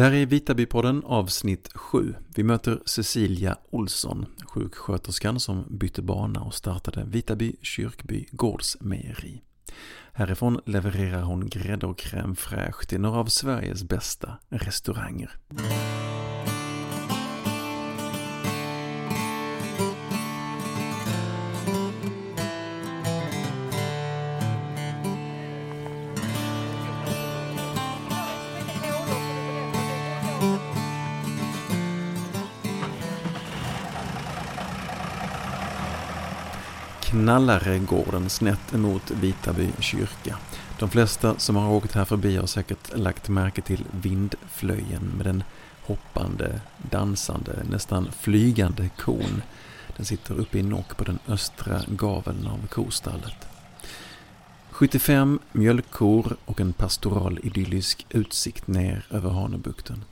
Det här är Vitabypodden avsnitt 7. Vi möter Cecilia Olsson, sjuksköterskan som bytte bana och startade Vitaby kyrkby gårdsmejeri. Härifrån levererar hon grädde och crème fraîche till några av Sveriges bästa restauranger. Knallaregården snett emot Vitaby kyrka. De flesta som har åkt här förbi har säkert lagt märke till vindflöjen med den hoppande, dansande, nästan flygande kon. Den sitter uppe i nock på den östra gaveln av kostallet. 75 mjölkkor och en pastoral idyllisk utsikt ner över Hanöbukten.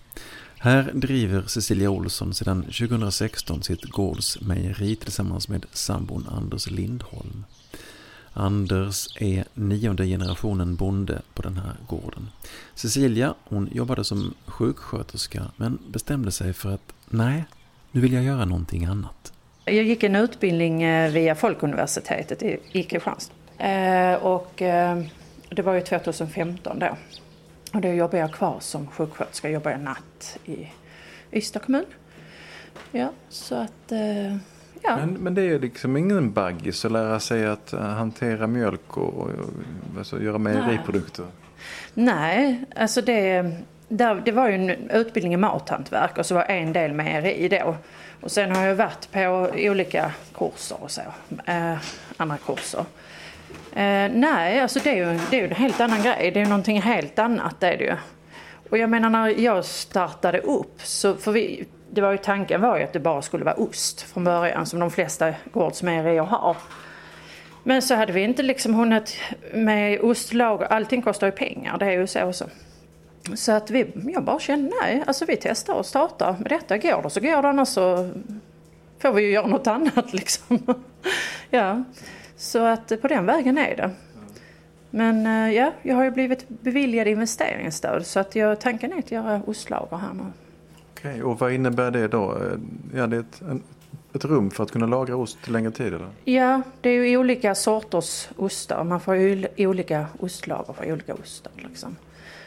Här driver Cecilia Olsson sedan 2016 sitt gårdsmejeri tillsammans med sambon Anders Lindholm. Anders är nionde generationen bonde på den här gården. Cecilia, hon jobbade som sjuksköterska men bestämde sig för att nej, nu vill jag göra någonting annat. Jag gick en utbildning eh, via Folkuniversitetet i Kristianstad. Eh, och eh, det var ju 2015 då. Och då jobbade jag kvar som sjuksköterska, jobbade jag natt i Ystad kommun. Ja, så att... Eh, ja. Men, men det är liksom ingen baggis att lära sig att uh, hantera mjölk och, och alltså, göra mejeriprodukter? Nej, alltså det, där, det var ju en utbildning i mathantverk och så var en del mejeri då. Och sen har jag varit på olika kurser och så, eh, andra kurser. Eh, nej, alltså det är, ju, det är ju en helt annan grej. Det är ju någonting helt annat det är det ju. Och jag menar när jag startade upp så, för vi, det var ju tanken var ju att det bara skulle vara ost från början som de flesta gårdsmejerier har. Men så hade vi inte liksom hunnit med ostlager, allting kostar ju pengar, det är ju så också. Så att vi, jag bara kände nej, alltså vi testar och startar med detta. Går det så går det, annars så får vi ju göra något annat liksom. ja. Så att på den vägen är det. Men eh, ja, jag har ju blivit beviljad investeringsstöd så att jag, tanken är att göra ostlager här nu. Okej, okay, och vad innebär det då? Ja, det är ett, ett rum för att kunna lagra ost längre tid eller? Ja, det är ju olika sorters ostar. Man får ju olika ostlager för olika ostar. Liksom.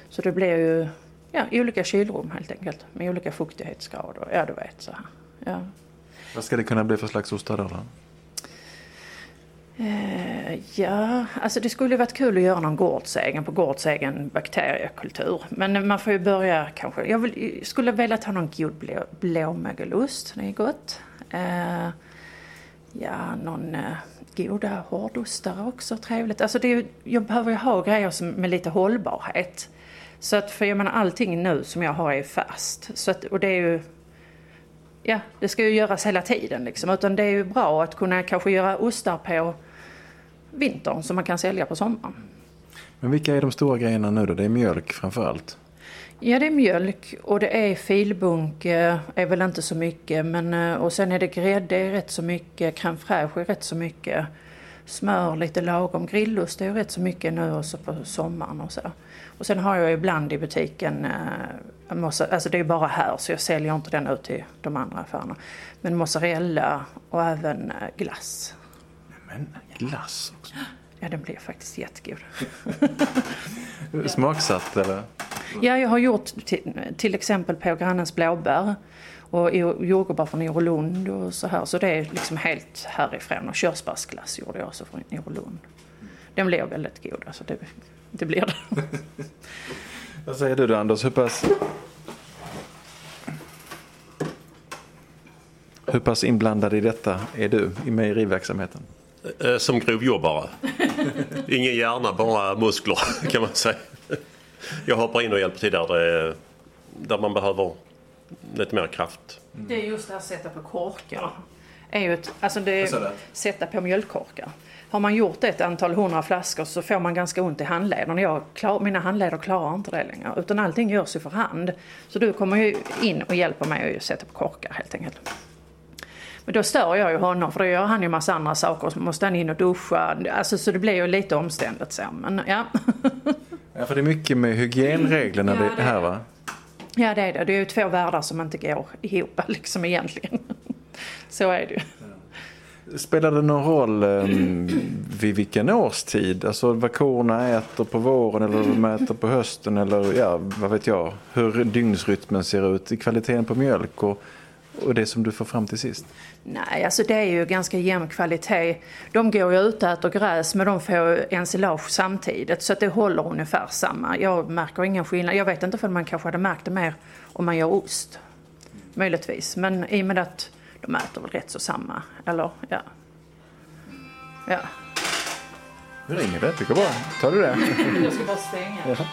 Så det blir ju ja, olika kylrum helt enkelt med olika fuktighetsgrader. Ja, du vet så här. Ja. Vad ska det kunna bli för slags ostar då? då? Eh, ja, alltså det skulle varit kul att göra någon gårdsegen på gårdsegen bakteriekultur. Men man får ju börja kanske. Jag vill, skulle vilja ha någon god blå, blåmögelost, det är gott. Eh, ja, någon eh, goda hårdostar också, trevligt. Alltså det är, jag behöver ju ha grejer som, med lite hållbarhet. Så att, för jag menar allting nu som jag har är fast. Så att, och det är ju ja, det ska ju göras hela tiden liksom. Utan det är ju bra att kunna kanske göra ostar på vintern som man kan sälja på sommaren. Men vilka är de stora grejerna nu då? Det är mjölk framför allt? Ja, det är mjölk och det är filbunk, är väl inte så mycket. Men, eh, och sen är det grädde är rätt så mycket, crème fraîche är rätt så mycket. Smör lite lagom, grillost är rätt så mycket nu och så på sommaren och så. Och sen har jag ibland i butiken, eh, alltså det är bara här så jag säljer inte den ut till de andra affärerna. Men mozzarella och även eh, glass. Men glass också? Ja, den blir faktiskt jättegod. Smaksatt eller? Ja, jag har gjort till, till exempel på grannens blåbär och jordgubbar från Orolund och så här. Så det är liksom helt härifrån. Och körsbärsglass gjorde jag också från Orolund. Den blev väldigt god. Alltså det, det blir det. Vad säger du då Anders? Hur pass, hur pass inblandad i detta är du i mejeriverksamheten? Eh, som grovjobbare. Ingen hjärna, bara muskler kan man säga. Jag hoppar in och hjälper till där, det, där man behöver lite mer kraft. Det är just det här att sätta på korkar. Är ju ett, alltså det är, sätta på mjölkkorkar. Har man gjort ett antal hundra flaskor så får man ganska ont i handleden. Jag klar, mina handleder klarar inte det längre. Utan allting görs ju för hand. Så du kommer ju in och hjälper mig att sätta på korkar helt enkelt. Men då stör jag ju honom för då gör han ju massa andra saker. Så måste han in och duscha. Alltså, så det blir ju lite omständigt så. Men ja. ja för det är mycket med hygienreglerna ja, det här va? Ja det är det. Det är ju två världar som inte går ihop liksom egentligen. Så är det ju. Spelar det någon roll um, vid vilken årstid? Alltså vad korna äter på våren eller vad de äter på hösten eller ja, vad vet jag. Hur dygnsrytmen ser ut, kvaliteten på mjölk och, och det som du får fram till sist? Nej, alltså det är ju ganska jämn kvalitet. De går ju ut och äter gräs men de får ensilage samtidigt så att det håller ungefär samma. Jag märker ingen skillnad. Jag vet inte för man kanske hade märkt det mer om man gör ost. Möjligtvis. Men i och med att de äter väl rätt så samma. Eller ja. Ja. Nu ringer det, det går bra. Tar du det? Jag ska bara stänga. Ja.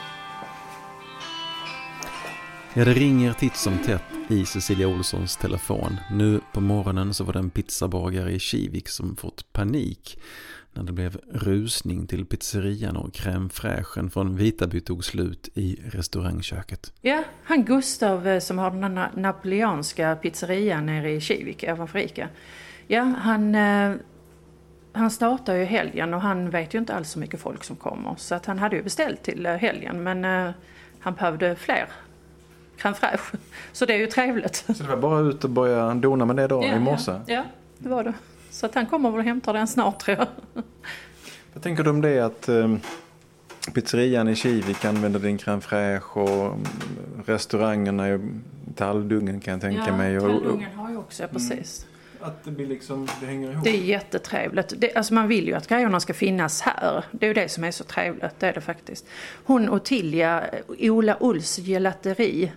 Ja, det ringer titt som tätt i Cecilia Olssons telefon. Nu på morgonen så var det en pizzabagare i Kivik som fått panik när det blev rusning till pizzerian och crème fraîchen från Vitaby tog slut i restaurangköket. Ja, han Gustav eh, som har den här napoleanska pizzerian nere i Kivik ovanför Ica. Ja, han, eh, han startar ju helgen och han vet ju inte alls så mycket folk som kommer. Så att han hade ju beställt till eh, helgen men han behövde fler crème fraîche. Så det är ju trevligt. Så det var bara ut och börja dona med det då i morse? Ja, ja, det var det. Så att han kommer väl och hämtar den snart tror jag. Vad tänker du om det att um, pizzerian i Kivik använder din crème fraîche och mm, restaurangerna i Talldungen kan jag tänka mig. Och, och, Kallungen har ju också, ja, precis. att det blir liksom, det hänger ihop. Det är jättetrevligt. Det, alltså man vill ju att grejerna ska finnas här. Det är ju det som är så trevligt, det är det faktiskt. Hon Ottilia, Ola Ulls gelateri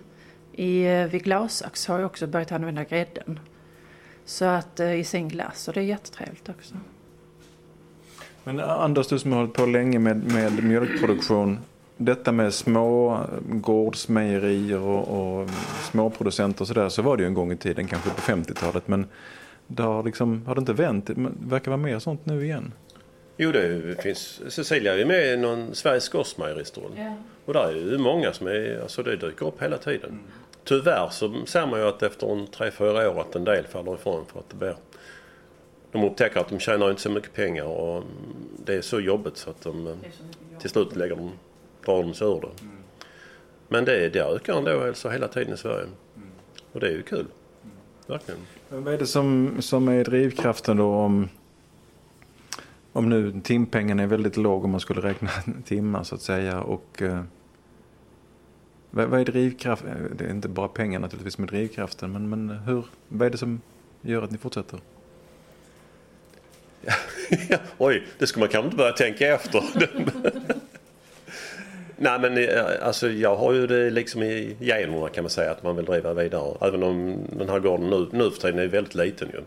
i, eh, vid Glasax har jag också börjat använda grädden. Så att eh, i sin glass och det är jättetrevligt också. Men eh, Anders, du som har hållit på länge med, med mjölkproduktion. Detta med små gårdsmejerier och, och mm, småproducenter och sådär så var det ju en gång i tiden, kanske på 50-talet. Men det har, liksom, har det inte vänt? Det verkar vara mer sånt nu igen. Jo, det finns. Cecilia är med i någon Sveriges Gårdsmejeristråd. Och där är ju många som är, alltså det dyker upp hela tiden. Tyvärr så ser man ju att efter en 3-4 år att en del faller ifrån för att det blir de upptäcker att de tjänar inte så mycket pengar och det är så jobbigt så att de eh, till slut lägger de, drar de sig ur det. Men det, det ökar ändå alltså hela tiden i Sverige. Och det är ju kul. Verkligen. Men vad är det som, som är drivkraften då om, om nu timpengen är väldigt låg om man skulle räkna timmar så att säga och eh, vad, vad är drivkraften? Eh, det är inte bara pengar naturligtvis med drivkraften men, men hur, vad är det som gör att ni fortsätter? Oj, det skulle man kanske inte börja tänka efter. Nej men eh, alltså jag har ju det liksom i generna kan man säga att man vill driva vidare. Även om den här gården nu, nu för tiden är väldigt liten ju.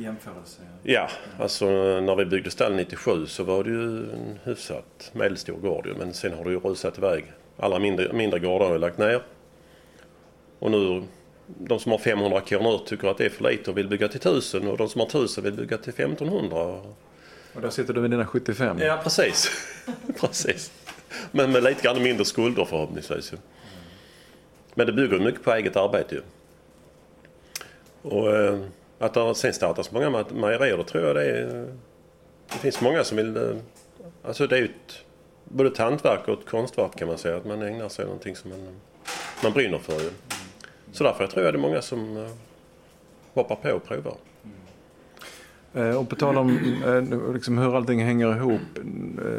Jämförelse? Ja, alltså när vi byggde stall 97 så var det ju en hyfsat medelstor gård ju. Men sen har det ju rusat iväg. Alla mindre, mindre gårdar har ju lagt ner. Och nu, de som har 500 kronor tycker att det är för lite och vill bygga till 1000 och de som har 1000 vill bygga till 1500. Och där sitter du med dina 75? Ja, precis. precis. Men med lite grann mindre skulder förhoppningsvis ju. Men det bygger mycket på eget arbete ju. Och eh, att det sen startas många mejerier, då tror jag det är... Det finns många som vill... eh, Alltså det är ju ett, både ett hantverk och ett konstverk kan man säga. Att man ägnar sig åt någonting som man, man brinner för ju. Så därför tror jag det är många som eh, hoppar på och provar. Eh, Och på tal om liksom hur allting hänger ihop.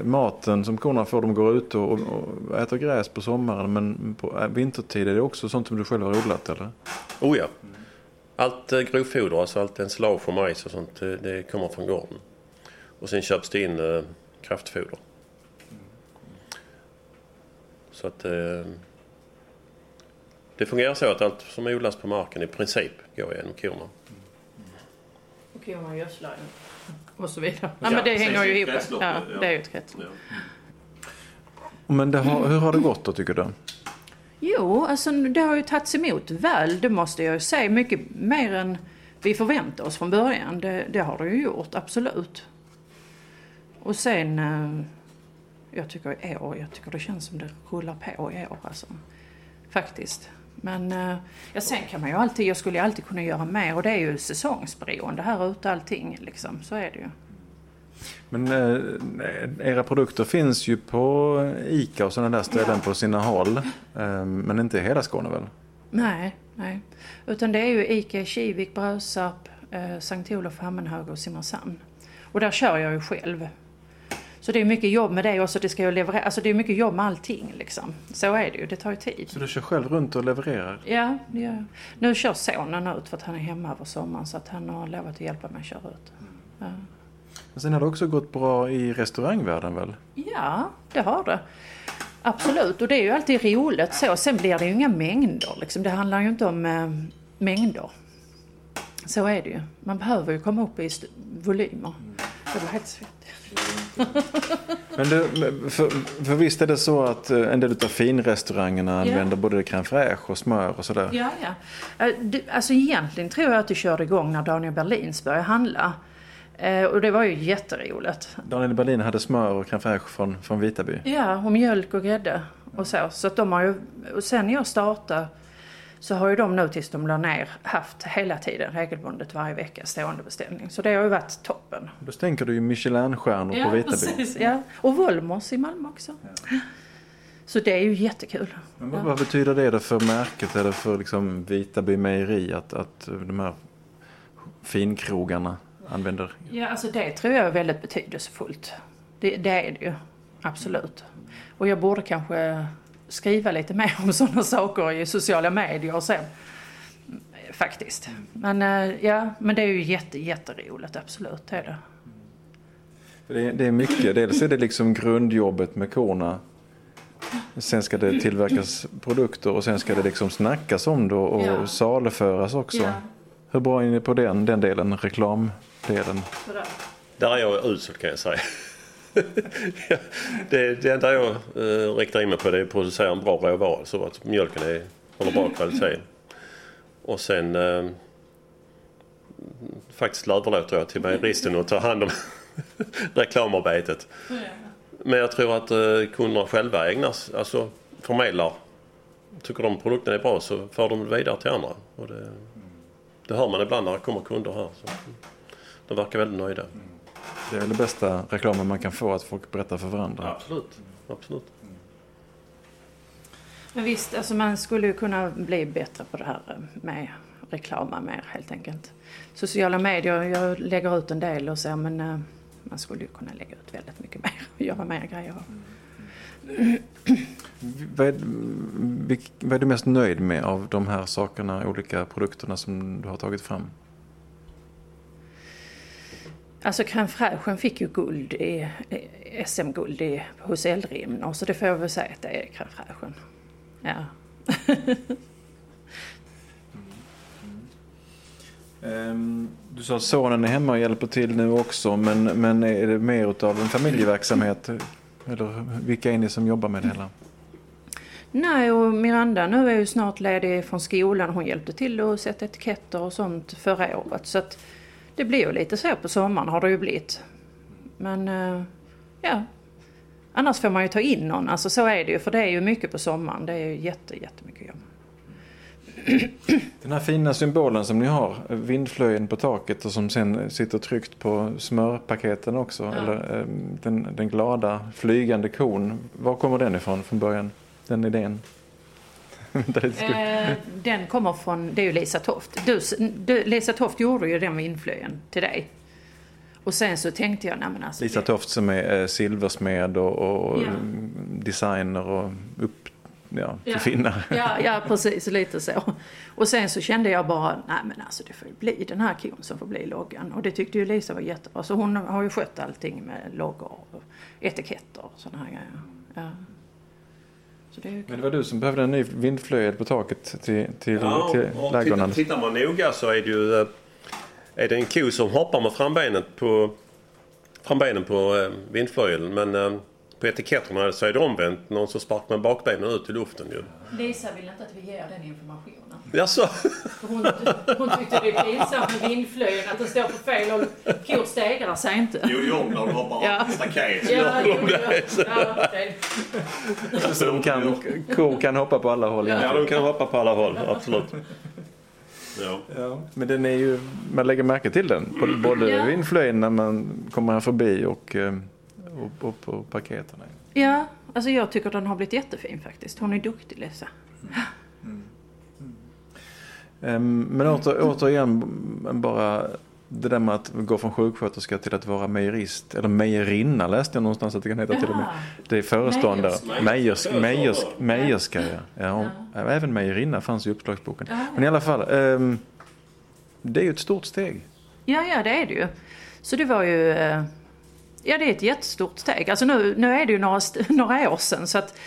Maten som korna får, de går ut och, och äter gräs på sommaren. Men på vintertid är det också sånt som du själv har odlat eller? Oh ja. Allt eh, grovfoder, alltså allt ensilage och majs och sånt, det, det kommer från gården. Och sen köps det in eh, kraftfoder. Så att eh, det fungerar så att allt som odlas på marken i princip går genom korna. Och korna gödslar. Och så vidare. Ja, men det hänger ju ihop. Ja, det är ju ett kretslopp. Men det har, hur har det gått då tycker du? Jo, alltså det har ju tagits emot väl, det måste jag ju säga. Mycket mer än vi förväntade oss från början. Det, det har det ju gjort, absolut. Och sen, eh, jag tycker i år, jag tycker det känns som det rullar på i år alltså. Faktiskt. Men eh, ja, sen kan man ju alltid, jag skulle ju alltid kunna göra mer och det är ju säsongsberoende här ute allting liksom. Så är det ju. Men eh, era produkter finns ju på ICA och sådana där ställen på sina håll. Eh, men inte i hela Skåne väl? Nej, nej. Utan det är ju ICA Kivik, Brösarp, eh, Sankt Olof, Hammenhög och Simrishamn. Och där kör jag ju själv. Så det är mycket jobb med det också. Det ska ju leverera. Alltså det är mycket jobb med allting liksom. Så är det ju. Det tar ju tid. Så du kör själv runt och levererar? Ja, det gör jag. Nu kör sonen ut för att han är hemma över sommaren så att han har lovat att hjälpa mig att köra ut. Ja. Men sen har det också gått bra i restaurangvärlden väl? Ja, det har det. Absolut, och det är ju alltid roligt så. Sen blir det ju inga mängder liksom. Det handlar ju inte om äh, mängder. Så är det ju. Man behöver ju komma upp i volymer. Det var helt svettigt. Men det, för, för visst är det så att eh, en del av finrestaurangerna yeah. använder både crème fraîche och smör och sådär? Ja, ja. Eh, alltså egentligen tror jag att det körde igång när Daniel Berlins började handla. Eh, och det var ju jätteroligt. Daniel Berlin hade smör och crème från, från Vitaby? Ja, och mjölk och grädde och så. Så att de har ju, och sen jag startade så har ju de nu tills de la ner haft hela tiden regelbundet varje vecka stående beställning. Så det har ju varit toppen. Då stänker du ju Michelinstjärnor ja, på Vitaby. Precis, ja, och Volmos i Malmö också. Ja. Så det är ju jättekul. Men vad, ja. betyder det då för märket eller för liksom Vitaby mejeri att, att de här finkrogarna använder? Ja, alltså det tror jag är väldigt betydelsefullt. Det, det är det ju, absolut. Och jag borde kanske skriva lite mer om sådana saker i sociala medier och så. Faktiskt. Men eh, ja, men det är ju jätte, jätteroligt, absolut. Det är det. Det är, det är mycket. Dels är det liksom grundjobbet med korna. Sen ska det tillverkas produkter och sen ska det liksom snackas om det och ja. saluföras också. Ja. Hur bra är ni på den, den delen, reklamdelen? Där är jag usel kan jag säga. det, det enda jag eh, riktar in mig på det är att producera en bra råvara så att mjölken är, håller bra kvalitet. Och sen eh, faktiskt överlåter jag till mejeristen att ta hand om reklamarbetet. Men jag tror att eh, kunderna själva ägnas, alltså förmedlar. Tycker de produkten är bra så för de vidare till andra. Och det, det hör man ibland när det kommer kunder här. Så de verkar väldigt nöjda. Det är väl det bästa reklamen man kan få, att folk berättar för varandra. Absolut, absolut. Men visst, alltså man skulle ju kunna bli bättre på det här med reklama mer helt enkelt. Sociala medier, jag lägger ut en del och så men uh, man skulle ju kunna lägga ut väldigt mycket mer och göra mer grejer. Vad är, vad är du mest nöjd med av de här sakerna, olika produkterna som du har tagit fram? Alltså crème fraîchen fick ju guld i, SM-guld hos Eldrimner så det får jag väl säga att det är crème fraîchen. Ja. mm. Du sa att sonen är hemma och hjälper till nu också men, men är det mer av en familjeverksamhet? Eller vilka är ni som jobbar med det hela? Nej, och Miranda nu är ju snart ledig från skolan. Hon hjälpte till att sätta etiketter och sånt förra året. Så att det blir ju lite så på sommaren har det ju blivit. Men eh, ja, annars får man ju ta in någon. Alltså så är det ju, för det är ju mycket på sommaren. Det är ju jätte, jättemycket jobb. Den här fina symbolen som ni har, vindflöjen på taket och som sen sitter tryckt på smörpaketen också. Ja. Eller, eh, den, den glada flygande kon. Var kommer den ifrån från början? Den idén? Eh, den kommer från, det är ju Lisa Toft. Du, du, Lisa Toft gjorde ju den inflöjen till dig. Och sen så tänkte jag, nej men alltså. Lisa Toft som är eh, silversmed och, och ja. designer och upp, ja, till ja. finnar. Ja, ja, precis, lite så. Och sen så kände jag bara, nej men alltså det får ju bli den här kon som får bli loggan. Och det tyckte ju Lisa var jättebra. Så hon har ju skött allting med loggor och etiketter och sådana här grejer. Ja. Det Men det var du som behövde en ny vindflöjel på taket till, till, ja, till ladugården. Tittar man noga så är det ju eh, är det en ko som hoppar med frambenet på, frambenen på eh, vindflöjeln. Men eh, på etiketterna så är det omvänt. Någon som sparkar med bakbenen ut i luften ju. Lisa vill inte att vi ger den informationen. Jaså? Hon, hon tyckte det är pinsamt med vindflöjeln, att den står på fel håll. Kor stegrar sig inte. Jo, när du hoppar ja. staket. Ja, jo, ja, okay. Så de kan, kor kan hoppa på alla håll? Ja, ja de kan hoppa på alla håll, absolut. Ja. Ja, men den är ju, man lägger märke till den. Både, både Ja. vindflöjen när man kommer här förbi och, eh, och, och på paketen. Ja, alltså jag tycker den har blivit jättefin faktiskt. Hon är duktig Lisa. Ehm, Men åter, återigen bara det där med att gå från sjuksköterska till att vara mejerist. Eller mejerinna läste jag någonstans att det kan heta till och med. Det är föreståndare. Mejerska. Mejers, mejers, mejerska ja. ja. och Även mejerinna fanns i uppslagsboken. Men i alla fall. ehm, det är ju ett stort steg. Ja, ja det är det ju. Så det var ju... eh, Ja, det är ett jättestort steg. Alltså nu, nu är det ju några, några år sedan så att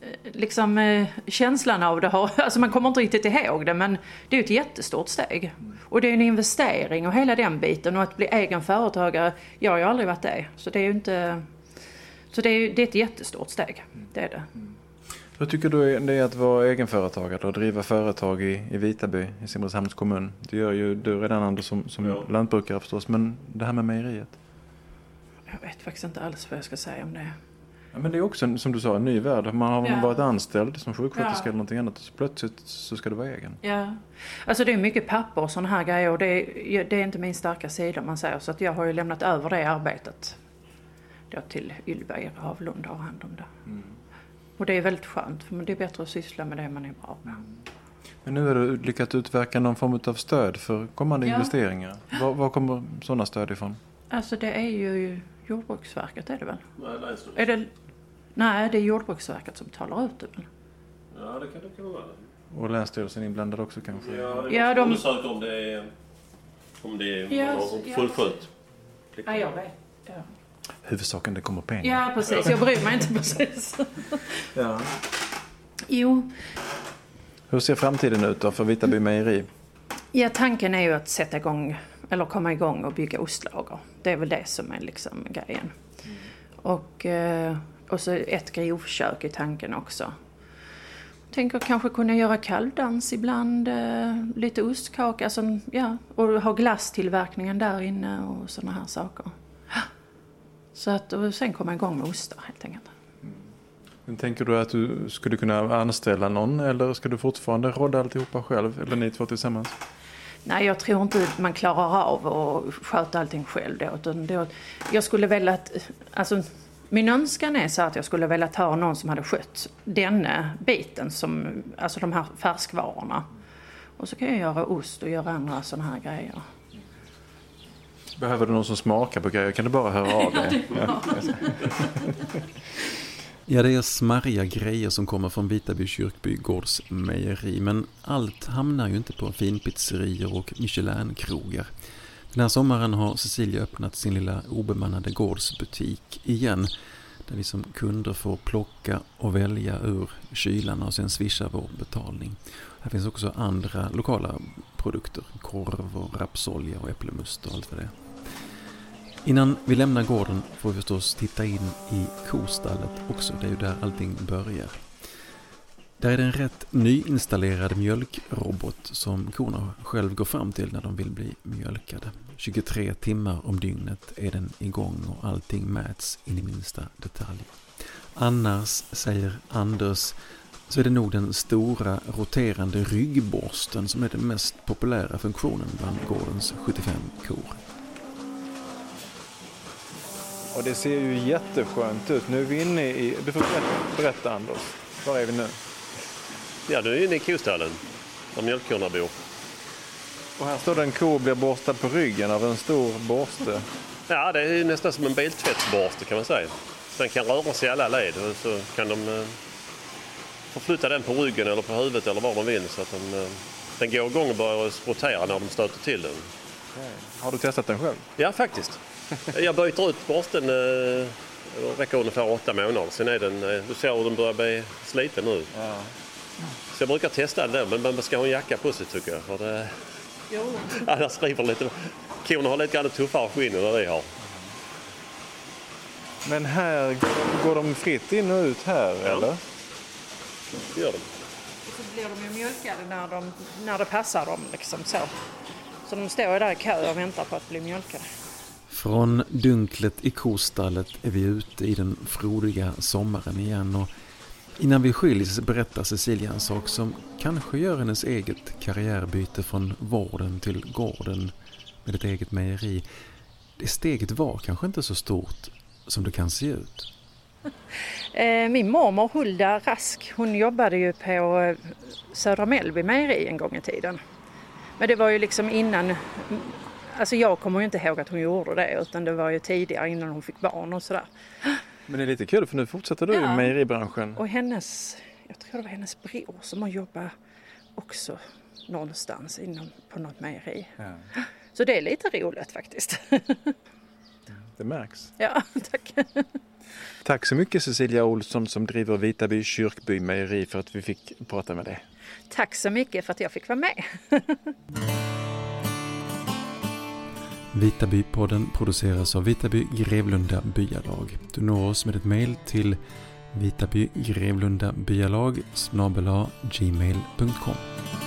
eh, liksom eh, känslan av det har... Alltså man kommer inte riktigt ihåg det men det är ju ett jättestort steg. Och det är en investering och hela den biten och att bli egen företagare, jag har ju aldrig varit det. Så det är ju inte... Så det är, det är ett jättestort steg. Det är det. Hur tycker du det är att vara egenföretagare och driva företag i, i Vitaby i Simrishamns kommun? Det gör ju du redan Anders som, som Ja. lantbrukare förstås. Men det här med mejeriet? Jag vet faktiskt inte alls vad jag ska säga om det. Ja, men det är också som du sa en ny värld. Man har Ja. varit anställd som sjuksköterska Ja. eller någonting annat och så plötsligt så ska du vara egen. Ja. Alltså det är mycket papper och sådana här grejer och det är, det är inte min starka sida om man säger. Så att jag har ju lämnat över det arbetet då till Ylva i Ravlund har hand om det. Och det är väldigt skönt för det är bättre att syssla med det man är bra på. Men nu har du lyckats utverka någon form av stöd för kommande Ja. investeringar. Var, var kommer sådana stöd ifrån? Alltså det är ju Jordbruksverket är det väl? Nej, länsstyrelsen. Är det, nej, det är Jordbruksverket som talar ut det väl? Ja, det kan det kan vara. Och Länsstyrelsen inblandad också kanske? Ja, Ja, ja de- de... undersöka om det är, om det är ja. fullföljt. Ja, jag vet. Ja, Huvudsaken det kommer pengar. ja precis. Jag bryr mig inte precis. Ja. Jo, Hur ser framtiden ut då för Vitaby mejeri? Ja, tanken är ju att sätta igång, eller komma igång och bygga ostlager. Det är väl det som är liksom grejen. Och, eh, och så ett grovkök i tanken också. Tänker kanske kunna göra kalvdans ibland, eh, lite ostkaka, alltså, ja, och ha glasstillverkningen där inne och sådana här saker. Så att, och sen komma igång med ostar helt enkelt. Men tänker du att du skulle kunna anställa någon eller ska du fortfarande rodda alltihopa själv? Eller ni två tillsammans? Nej, jag tror inte man klarar av att sköta allting själv då. Utan då jag skulle vilja att, alltså, min önskan är så att jag skulle vilja ta någon som hade skött denna biten, som, alltså de här färskvarorna. Och så kan jag göra ost och göra andra sådana här grejer. Behöver du någon som smakar på grejer kan du bara höra av dig. Ja. Ja, det är smarriga grejer som kommer från Vitaby kyrkbygårds mejeri, men allt hamnar ju inte på finpizzerior och Michelin-krogar. Den här sommaren har Cecilia öppnat sin lilla obemannade gårdsbutik igen, där vi som kunder får plocka och välja ur kylarna och sen swisha vår betalning. Här finns också andra lokala produkter, korv och rapsolja och äppelmust och allt vad det är. Innan vi lämnar gården får vi förstås titta in i kostallet också. Det är ju där allting börjar. Där är det en rätt nyinstallerad mjölkrobot som korna själv går fram till när de vill bli mjölkade. 23 timmar om dygnet är den igång och allting mäts in i minsta detalj. Annars, säger Anders, så är det nog den stora roterande ryggborsten som är den mest populära funktionen bland gårdens 75 kor. Och det ser ju jätteskönt ut. Nu är vi inne i... Du får berätta, berätta Anders. Var är vi nu? Ja, du är inne i kostallen där mjölkkorna bor. Och här står det en ko och blir borstad på ryggen av en stor borste. Ja, det är nästan som en biltvättsborste kan man säga. Den kan röra sig i alla led och så kan de eh, förflytta den på ryggen eller på huvudet eller var de vill så att den, eh, den går igång och börjar rotera när de stöter till den. Har du testat den själv? Ja, faktiskt. Jag byter ut borsten eh, det räcker ungefär åtta månader. Sen är den, eh, du ser hur den börjar bli sliten nu. Ja. Så jag brukar testa den men man ska ha en jacka på sig tycker jag. För det, Jo. annars river lite. Korna har lite grann tuffare skinn än vad vi har. Men här går, de fritt in och ut här eller? Det gör de. Så blir de ju mjölkade när, de, när det passar dem liksom så. Så de står ju där i kö och väntar på att bli mjölkade. Från dunklet i kostallet är vi ute i den frodiga sommaren igen och Innan vi skiljs berättar Cecilia en sak som kanske gör hennes eget karriärbyte från vården till gården med ett eget mejeri. Det steget var kanske inte så stort som det kan se ut. Eh, min mormor Hulda Rask, hon jobbade ju på eh, Södra Mellby mejeri en gång i tiden. Men det var ju liksom innan, alltså jag kommer ju inte ihåg att hon gjorde det utan det var ju tidigare innan hon fick barn och sådär. Men det är lite kul för nu fortsätter du Ja. i mejeribranschen. Och hennes, jag tror det var hennes bror som har jobbat också någonstans inom, på något mejeri. Ja, Så det är lite roligt faktiskt. det märks. ja, tack. Tack så mycket Cecilia Olsson som driver Vitaby kyrkby mejeri för att vi fick prata med dig. Tack så mycket för att jag fick vara med. Vitabypodden produceras av Vitaby Grevlunda byalag. Du når oss med ett mejl till vitabygrevlundabyalag gmail.com